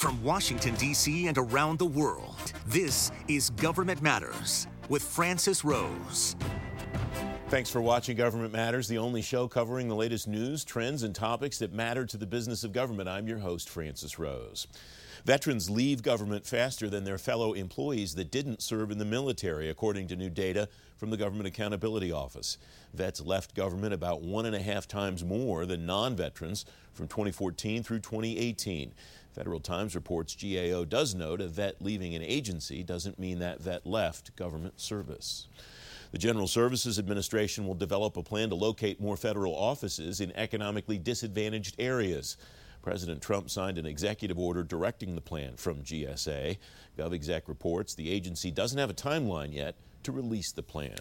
From Washington, D.C. and around the world, this is Government Matters with Francis Rose. Thanks for watching Government Matters, the only show covering the latest news, trends, and topics that matter to the business of government. I'm your host, Francis Rose. Veterans leave government faster than their fellow employees that didn't serve in the military, according to new data from the Government Accountability Office. Vets left government about one and a half times more than non veterans from 2014 through 2018. Federal Times reports GAO does note a vet leaving an agency doesn't mean that vet left government service. The General Services Administration will develop a plan to locate more federal offices in economically disadvantaged areas. President Trump signed an executive order directing the plan from GSA. GovExec reports the agency doesn't have a timeline yet to release the plan.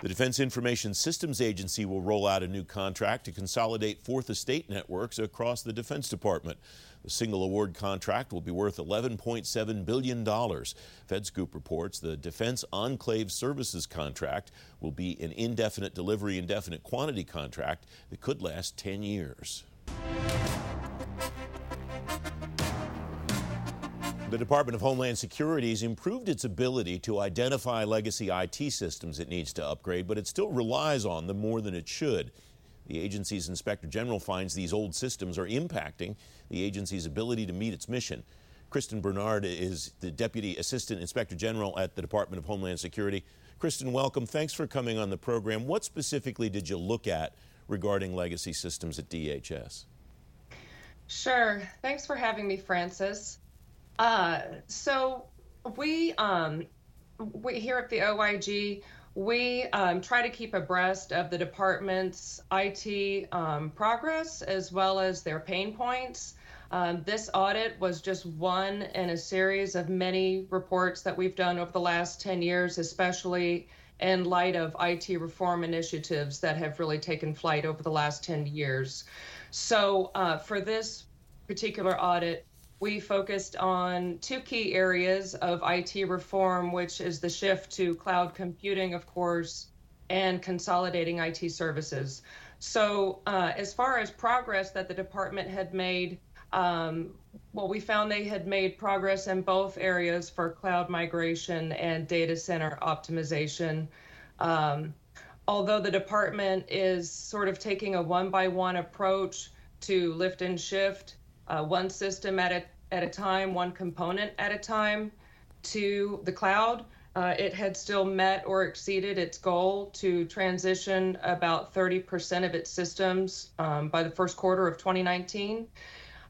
The Defense Information Systems Agency will roll out a new contract to consolidate Fourth Estate networks across the Defense Department. The single award contract will be worth $11.7 billion. FedScoop reports the Defense Enclave Services contract will be an indefinite delivery, indefinite quantity contract that could last 10 years. The Department of Homeland Security has improved its ability to identify legacy IT systems it needs to upgrade, but it still relies on them more than it should. The agency's inspector general finds these old systems are impacting the agency's ability to meet its mission. Kristen Bernard is the Deputy Assistant Inspector General at the Department of Homeland Security. Kristen, welcome. Thanks for coming on the program. What specifically did you look at regarding legacy systems at DHS? Sure. Thanks for having me, Francis. Uh, so we, um, we here at the OIG, we um, try to keep abreast of the department's IT um, progress as well as their pain points. Um, this audit was just one in a series of many reports that we've done over the last 10 years, especially in light of IT reform initiatives that have really taken flight over the last 10 years. So, uh, for this particular audit, we focused on two key areas of IT reform, which is the shift to cloud computing, of course, and consolidating IT services. So, uh, as far as progress that the department had made, um, well, we found they had made progress in both areas for cloud migration and data center optimization. Um, although the department is sort of taking a one by one approach to lift and shift, uh, one system at a, at a time, one component at a time to the cloud. Uh, it had still met or exceeded its goal to transition about 30% of its systems um, by the first quarter of 2019.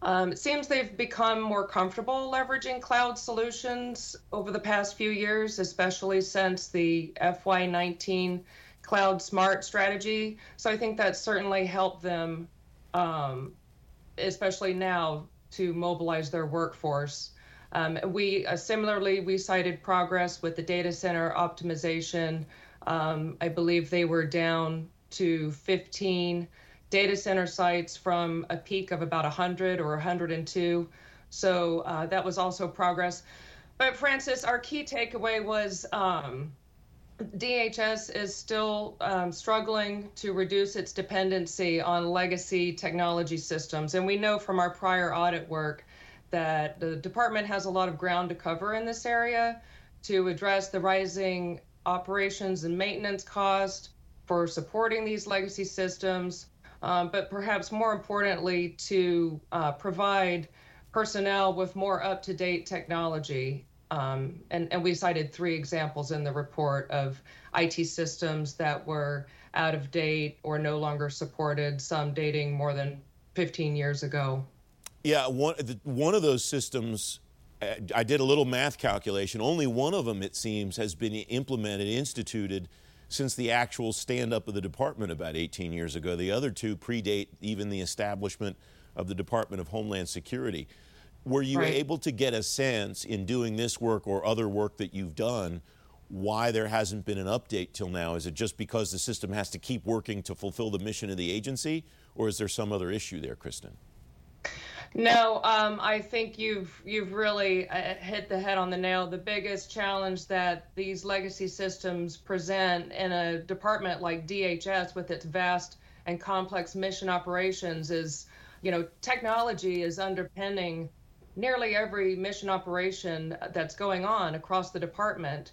Um, it seems they've become more comfortable leveraging cloud solutions over the past few years, especially since the FY19 Cloud Smart strategy. So I think that certainly helped them um, especially now, to mobilize their workforce. Um, we uh, similarly we cited progress with the data center optimization. Um, I believe they were down to 15 data center sites from a peak of about 100 or 102. So uh, that was also progress. But Francis, our key takeaway was um, DHS is still um, struggling to reduce its dependency on legacy technology systems. And we know from our prior audit work that the department has a lot of ground to cover in this area to address the rising operations and maintenance cost for supporting these legacy systems, um, but perhaps more importantly, to uh, provide personnel with more up to date technology um, and, and we cited three examples in the report of IT systems that were out of date or no longer supported, some dating more than 15 years ago. Yeah, one, one of those systems, I did a little math calculation. Only one of them, it seems, has been implemented, instituted since the actual stand up of the department about 18 years ago. The other two predate even the establishment of the Department of Homeland Security. Were you right. able to get a sense in doing this work or other work that you've done why there hasn't been an update till now? Is it just because the system has to keep working to fulfill the mission of the agency, or is there some other issue there, Kristen? No, um, I think you've you've really uh, hit the head on the nail. The biggest challenge that these legacy systems present in a department like DHS, with its vast and complex mission operations, is you know technology is underpinning nearly every mission operation that's going on across the department.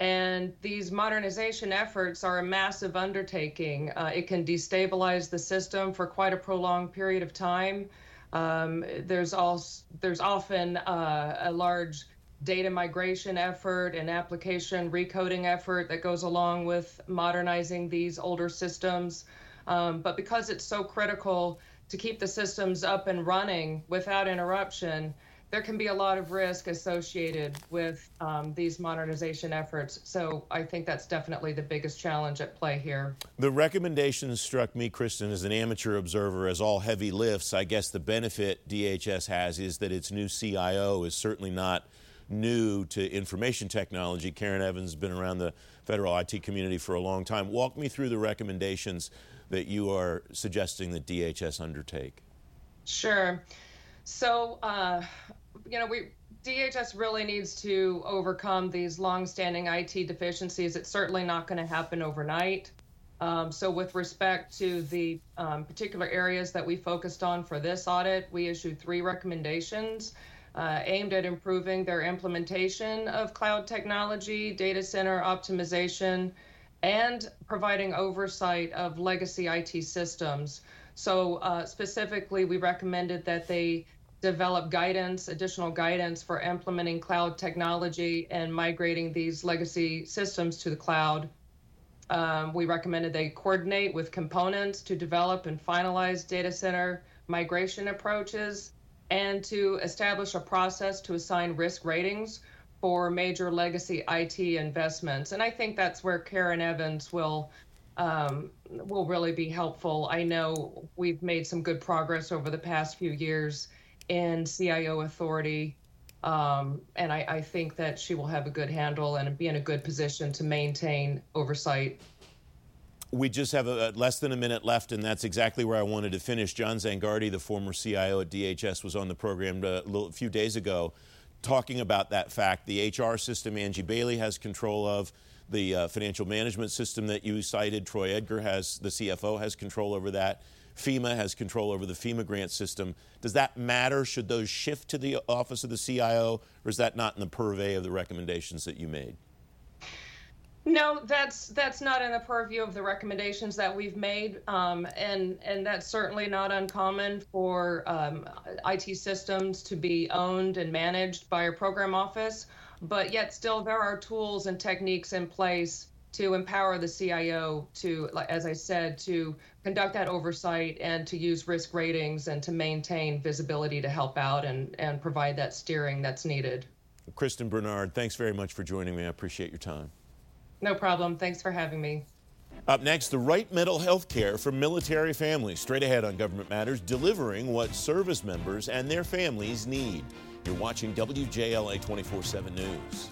And these modernization efforts are a massive undertaking. Uh, it can destabilize the system for quite a prolonged period of time. Um, there's also there's often uh, a large data migration effort and application recoding effort that goes along with modernizing these older systems. Um, but because it's so critical to keep the systems up and running without interruption, there can be a lot of risk associated with um, these modernization efforts. So I think that's definitely the biggest challenge at play here. The recommendations struck me, Kristen, as an amateur observer, as all heavy lifts. I guess the benefit DHS has is that its new CIO is certainly not new to information technology. Karen Evans has been around the federal IT community for a long time. Walk me through the recommendations that you are suggesting that DHS undertake. Sure. So, uh, you know, we DHS really needs to overcome these long-standing IT deficiencies. It's certainly not going to happen overnight. Um, so, with respect to the um, particular areas that we focused on for this audit, we issued three recommendations uh, aimed at improving their implementation of cloud technology, data center optimization, and providing oversight of legacy IT systems. So, uh, specifically, we recommended that they develop guidance, additional guidance for implementing cloud technology and migrating these legacy systems to the cloud. Um, we recommended they coordinate with components to develop and finalize data center migration approaches and to establish a process to assign risk ratings for major legacy IT investments. And I think that's where Karen Evans will um, will really be helpful. I know we've made some good progress over the past few years in CIO authority. Um, and I, I, think that she will have a good handle and be in a good position to maintain oversight. We just have a, less than a minute left, and that's exactly where I wanted to finish. John Zangardi, the former CIO at DHS, was on the program a, little, a few days ago talking about that fact. The HR system Angie Bailey has control of, the uh, financial management system that you cited, Troy Edgar has, the CFO has control over that. FEMA has control over the FEMA grant system. Does that matter? Should those shift to the office of the CIO, or is that not in the purvey of the recommendations that you made? No, that's that's not in the purview of the recommendations that we've made, um, and and that's certainly not uncommon for um, IT systems to be owned and managed by a program office. But yet, still, there are tools and techniques in place to empower the CIO to, as I said, to conduct that oversight and to use risk ratings and to maintain visibility to help out and, and provide that steering that's needed. Kristen Bernard, thanks very much for joining me. I appreciate your time. No problem. Thanks for having me. Up next, the right mental health care for military families. Straight ahead on Government Matters, delivering what service members and their families need. You're watching WJLA 24 7 News.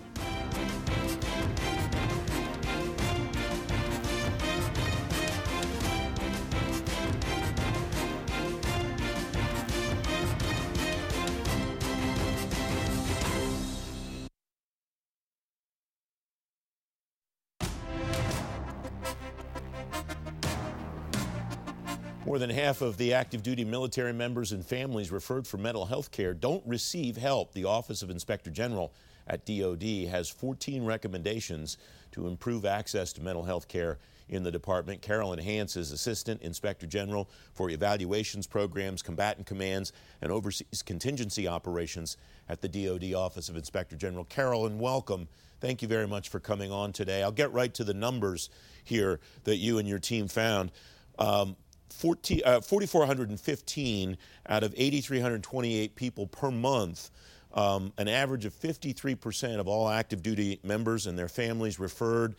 More than half of the active duty military members and families referred for mental health care don't receive help. The Office of Inspector General at DOD has 14 recommendations to improve access to mental health care in the department. Carolyn Hantz is Assistant Inspector General for Evaluations Programs, Combatant Commands, and Overseas Contingency Operations at the DOD Office of Inspector General. Carolyn, welcome. Thank you very much for coming on today. I'll get right to the numbers here that you and your team found. Um, 40, uh, 4,415 out of 8,328 people per month. Um, an average of 53% of all active duty members and their families referred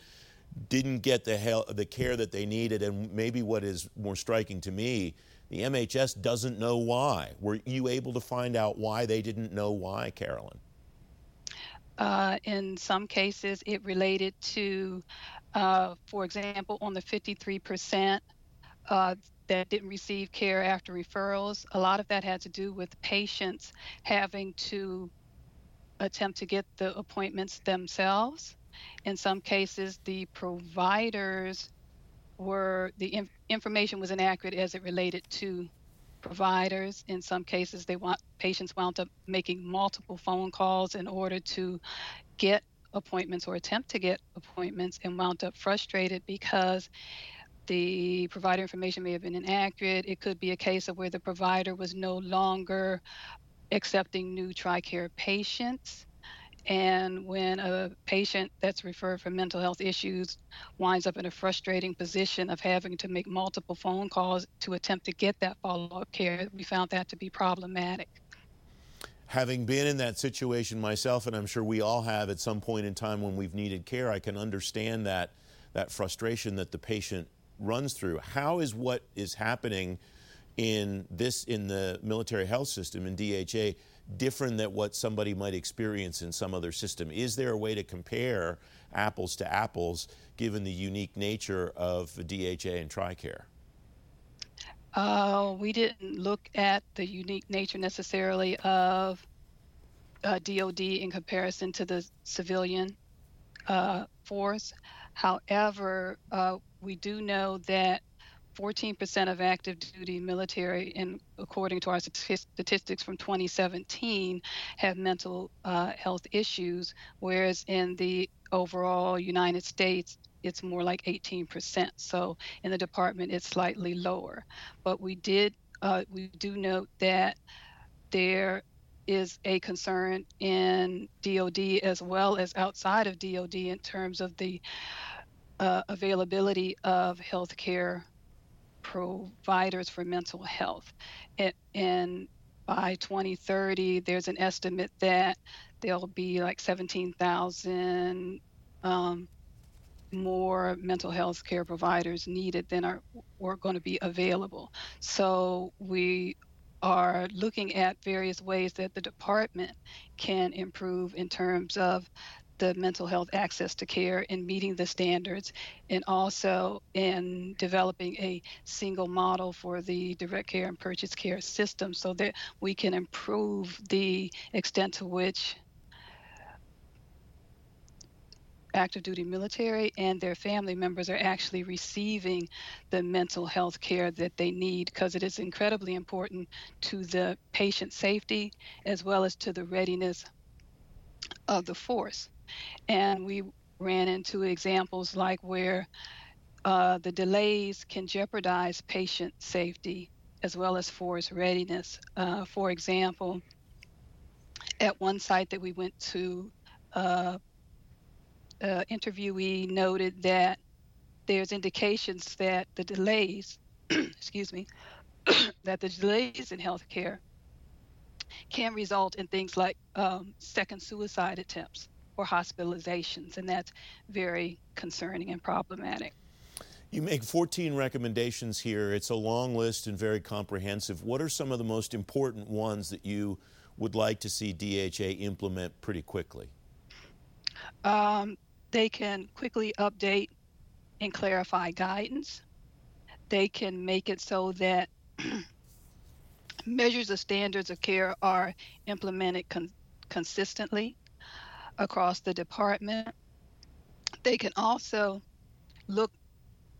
didn't get the, hel- the care that they needed. And maybe what is more striking to me, the MHS doesn't know why. Were you able to find out why they didn't know why, Carolyn? Uh, in some cases, it related to, uh, for example, on the 53%, uh, that didn't receive care after referrals. A lot of that had to do with patients having to attempt to get the appointments themselves. In some cases, the providers were the inf- information was inaccurate as it related to providers. In some cases, they want patients wound up making multiple phone calls in order to get appointments or attempt to get appointments and wound up frustrated because the provider information may have been inaccurate. It could be a case of where the provider was no longer accepting new TRICARE patients. And when a patient that's referred for mental health issues winds up in a frustrating position of having to make multiple phone calls to attempt to get that follow up care, we found that to be problematic. Having been in that situation myself, and I'm sure we all have at some point in time when we've needed care, I can understand that, that frustration that the patient runs through. How is what is happening in this in the military health system in DHA different than what somebody might experience in some other system? Is there a way to compare apples to apples given the unique nature of DHA and TRICARE? Uh, we didn't look at the unique nature necessarily of uh, DoD in comparison to the civilian uh, force. However, uh, we do know that 14% of active duty military, and according to our statistics from 2017, have mental uh, health issues, whereas in the overall United States, it's more like 18%. So in the department, it's slightly lower. But we did, uh, we do note that there is a concern in DoD as well as outside of DoD in terms of the uh, availability of health care providers for mental health. And, and by 2030, there's an estimate that there'll be like 17,000 um, more mental health care providers needed than are, are going to be available. So we are looking at various ways that the department can improve in terms of the mental health access to care in meeting the standards and also in developing a single model for the direct care and purchase care system so that we can improve the extent to which active duty military and their family members are actually receiving the mental health care that they need because it is incredibly important to the patient safety as well as to the readiness of the force. And we ran into examples like where uh, the delays can jeopardize patient safety as well as force readiness. Uh, for example, at one site that we went to, uh, uh, interviewee noted that there's indications that the delays, excuse me, that the delays in healthcare can result in things like um, second suicide attempts or hospitalizations, and that's very concerning and problematic. You make 14 recommendations here. It's a long list and very comprehensive. What are some of the most important ones that you would like to see DHA implement pretty quickly? Um, they can quickly update and clarify guidance. They can make it so that measures of standards of care are implemented con- consistently across the department. They can also look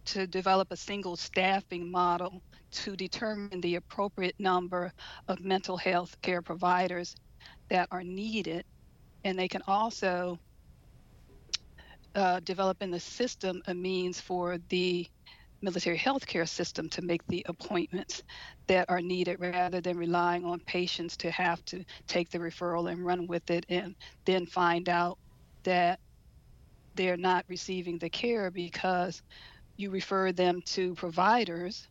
to develop a single staffing model to determine the appropriate number of mental health care providers that are needed. And they can also uh, develop in the system a means for the military healthcare system to make the appointments that are needed rather than relying on patients to have to take the referral and run with it and then find out that they're not receiving the care because you refer them to providers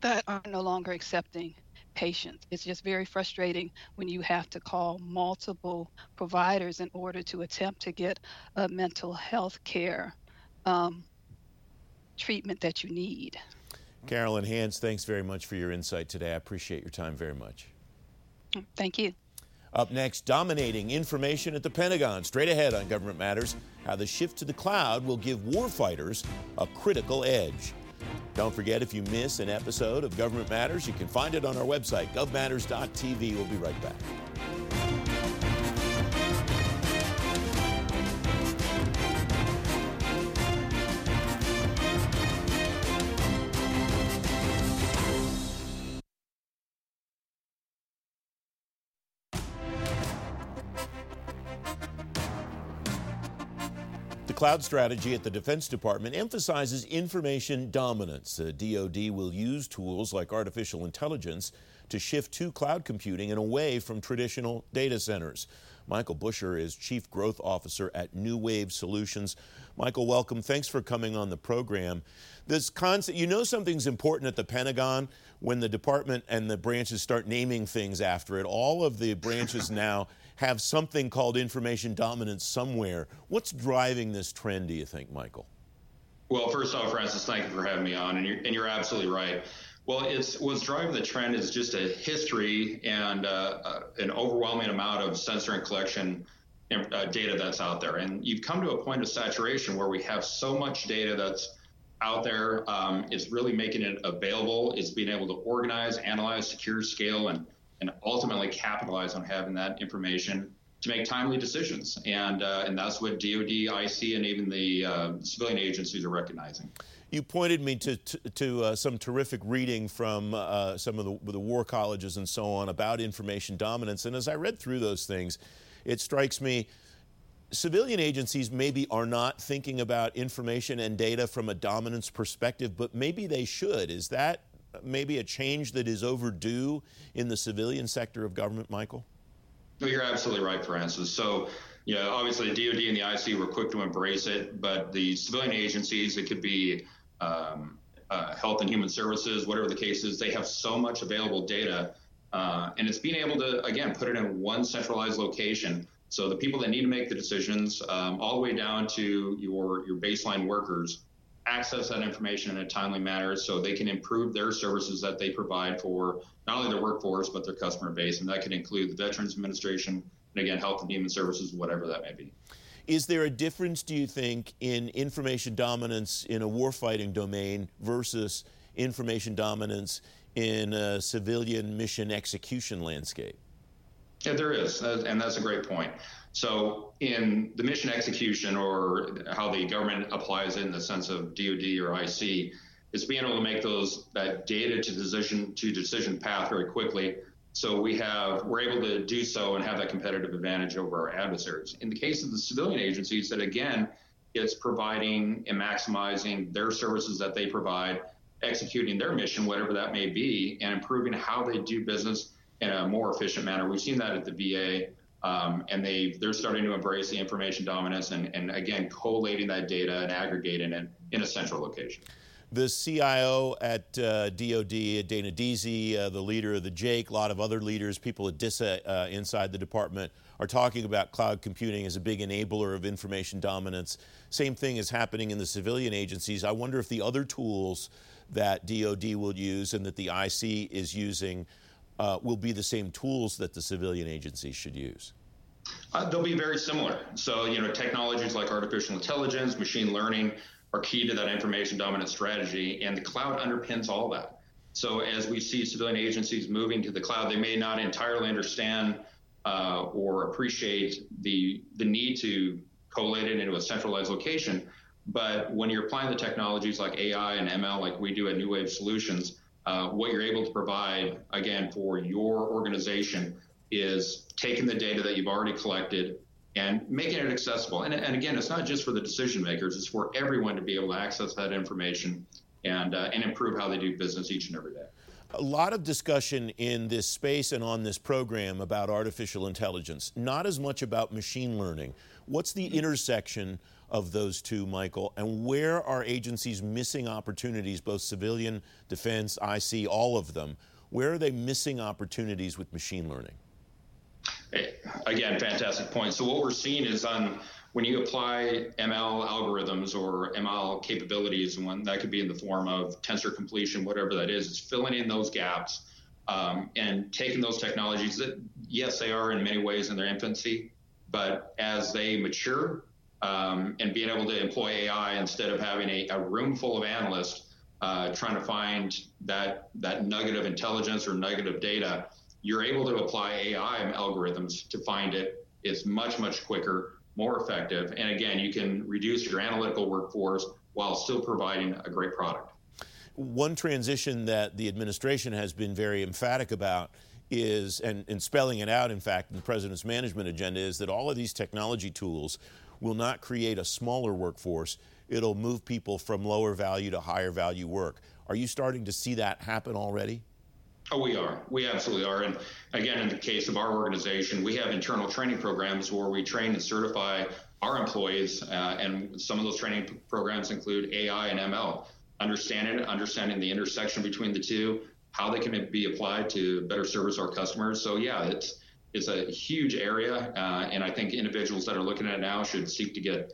that are no longer accepting patients. It's just very frustrating when you have to call multiple providers in order to attempt to get a mental health care um, treatment that you need. Carolyn Hantz, thanks very much for your insight today. I appreciate your time very much. Thank you. Up next, dominating information at the Pentagon. Straight ahead on Government Matters, how the shift to the cloud will give warfighters a critical edge. Don't forget, if you miss an episode of Government Matters, you can find it on our website, govmatters.tv. We'll be right back. The cloud strategy at the Defense Department emphasizes information dominance. The DoD will use tools like artificial intelligence to shift to cloud computing and away from traditional data centers. Michael Buscher is Chief Growth Officer at NuWave Solutions. Michael, welcome. Thanks for coming on the program. This concept, you know, something's important at the Pentagon when the department and the branches start naming things after it. All of the branches now have something called information dominance somewhere. What's driving this trend, do you think, Michael? Well, first off, Francis, thank you for having me on, and you're, and you're absolutely right. Well, it's what's driving the trend is just a history and uh, an overwhelming amount of sensor and collection uh, data that's out there. And you've come to a point of saturation where we have so much data that's out there. Um, it's really making it available. It's being able to organize, analyze, secure, scale, and and ultimately capitalize on having that information to make timely decisions. And uh, and that's what DoD, IC, and even the uh, civilian agencies are recognizing. You pointed me to to, to uh, some terrific reading from uh, some of the, the war colleges and so on about information dominance. And as I read through those things, it strikes me civilian agencies maybe are not thinking about information and data from a dominance perspective, but maybe they should. Is that maybe a change that is overdue in the civilian sector of government, Michael? No, you're absolutely right, Francis. So, you know, obviously DoD and the IC were quick to embrace it, but the civilian agencies, it could be um, uh, health and human services, whatever the case is, they have so much available data. Uh, and it's being able to, again, put it in one centralized location. So the people that need to make the decisions, um, all the way down to your, your baseline workers, access that information in a timely manner so they can improve their services that they provide for not only their workforce but their customer base. And that could include the veterans administration and again health and human services whatever that may be. Is there a difference do you think in information dominance in a warfighting domain versus information dominance in a civilian mission execution landscape yeah there is and that's a great point so in the mission execution or how the government applies it in the sense of DoD or IC, is being able to make those that data to decision to decision path very quickly. So we have we're able to do so and have that competitive advantage over our adversaries. In the case of the civilian agencies, that again, it's providing and maximizing their services that they provide, executing their mission, whatever that may be, and improving how they do business in a more efficient manner. We've seen that at the VA um, and they they're starting to embrace the information dominance and, and again collating that data and aggregating it in a central location. The CIO at uh, DoD, Dana Deasy, uh, the leader of the JAIC, a lot of other leaders, people at DISA uh, inside the department are talking about cloud computing as a big enabler of information dominance. Same thing is happening in the civilian agencies. I wonder if the other tools that DoD will use and that the IC is using uh, will be the same tools that the civilian agencies should use? Uh, they'll be very similar. So, you know, technologies like artificial intelligence, machine learning are key to that information dominant strategy, and the cloud underpins all that. So, as we see civilian agencies moving to the cloud, they may not entirely understand uh, or appreciate the the need to collate it into a centralized location. But when you're applying the technologies like AI and ML, like we do at NuWave Solutions, uh, what you're able to provide, again, for your organization is taking the data that you've already collected and making it accessible. And, and again, it's not just for the decision makers, it's for everyone to be able to access that information and, uh, and improve how they do business each and every day. A lot of discussion in this space and on this program about artificial intelligence, not as much about machine learning. What's the intersection of those two, Michael? And where are agencies missing opportunities, both civilian, defense, IC, all of them? Where are they missing opportunities with machine learning? Again, fantastic point. So, what we're seeing is on when you apply ML algorithms or ML capabilities, and one that could be in the form of tensor completion, whatever that is, it's filling in those gaps um, and taking those technologies that, yes, they are in many ways in their infancy, but as they mature um, and being able to employ AI instead of having a, a room full of analysts uh, trying to find that that nugget of intelligence or nugget of data, you're able to apply AI algorithms to find it. It's much much quicker, more effective, and again, you can reduce your analytical workforce while still providing a great product. One transition that the administration has been very emphatic about is, and, and spelling it out, in fact, in the president's management agenda, is that all of these technology tools will not create a smaller workforce. It'll move people from lower value to higher value work. Are you starting to see that happen already? Oh, we are. We absolutely are. And again, in the case of our organization, we have internal training programs where we train and certify our employees. Uh, and some of those training programs include AI and ML, understanding it, understanding the intersection between the two, how they can be applied to better service our customers. So yeah, it's it's a huge area, uh, and I think individuals that are looking at it now should seek to get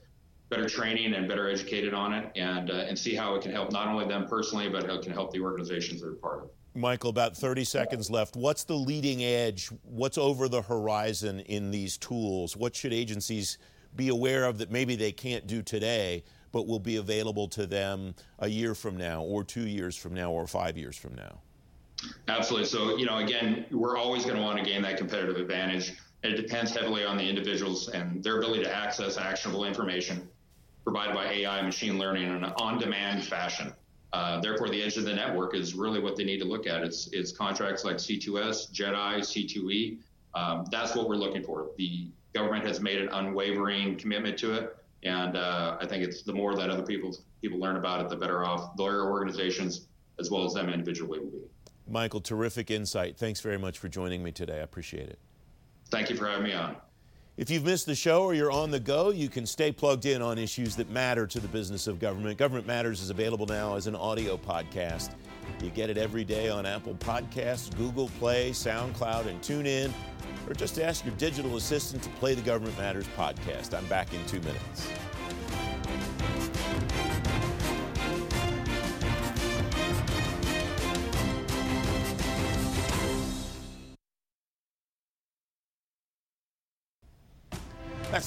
better training and better educated on it, and uh, and see how it can help not only them personally, but how it can help the organizations that are part of. Michael, about 30 seconds left. What's the leading edge? What's over the horizon in these tools? What should agencies be aware of that maybe they can't do today, but will be available to them a year from now, or two years from now, or five years from now? Absolutely. So, you know, again, we're always going to want to gain that competitive advantage. And it depends heavily on the individuals and their ability to access actionable information provided by AI and machine learning in an on-demand fashion. Uh, therefore, the edge of the network is really what they need to look at. It's, it's contracts like C2S, JEDI, C2E. Um, that's what we're looking for. The government has made an unwavering commitment to it, and uh, I think it's the more that other people people learn about it, the better off their organizations as well as them individually will be. Michael, terrific insight. Thanks very much for joining me today. I appreciate it. Thank you for having me on. If you've missed the show or you're on the go, you can stay plugged in on issues that matter to the business of government. Government Matters is available now as an audio podcast. You get it every day on Apple Podcasts, Google Play, SoundCloud, and TuneIn. Or just ask your digital assistant to play the Government Matters podcast. I'm back in two minutes.